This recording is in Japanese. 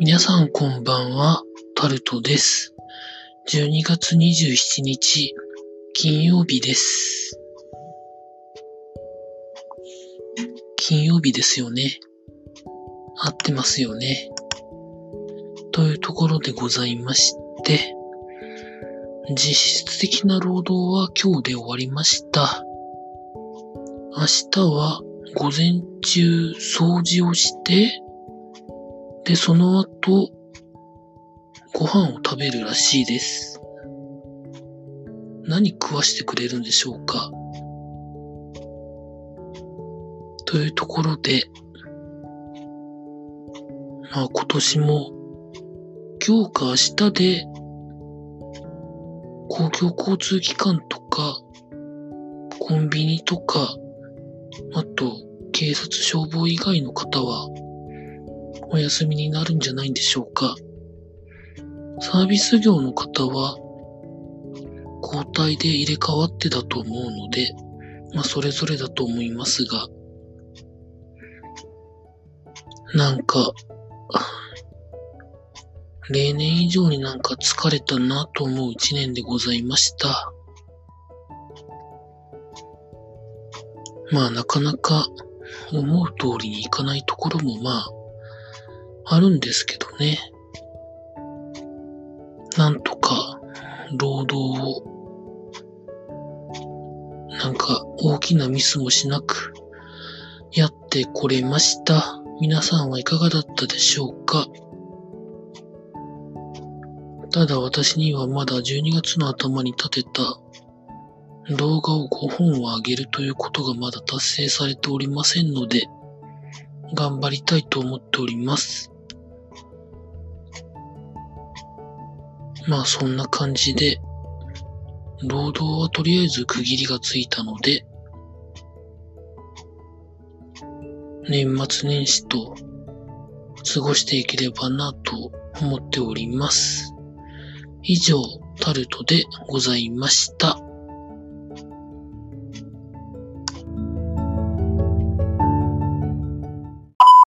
皆さんこんばんは、タルトです。12月27日、金曜日です。金曜日ですよね。合ってますよね。というところでございまして、実質的な労働は今日で終わりました。明日は午前中掃除をして、で、その後、ご飯を食べるらしいです。何食わしてくれるんでしょうか？というところで、まあ今年も今日か明日で公共交通機関とかコンビニとかあと警察消防以外の方はお休みになるんじゃないんでしょうか。サービス業の方は交代で入れ替わってだと思うので、まあそれぞれだと思いますが、なんか、例年以上になんか疲れたなと思う一年でございました。まあなかなか思う通りにいかないところもまああるんですけどね。なんとか労働をなんか大きなミスもしなくやってこれました。皆さんはいかがだったでしょうかただ私にはまだ12月の頭に立てた動画を5本を上げるということがまだ達成されておりませんので、頑張りたいと思っております。まあそんな感じで、労働はとりあえず区切りがついたので、年末年始と過ごしていければなと思っております。以上、タルトでございました。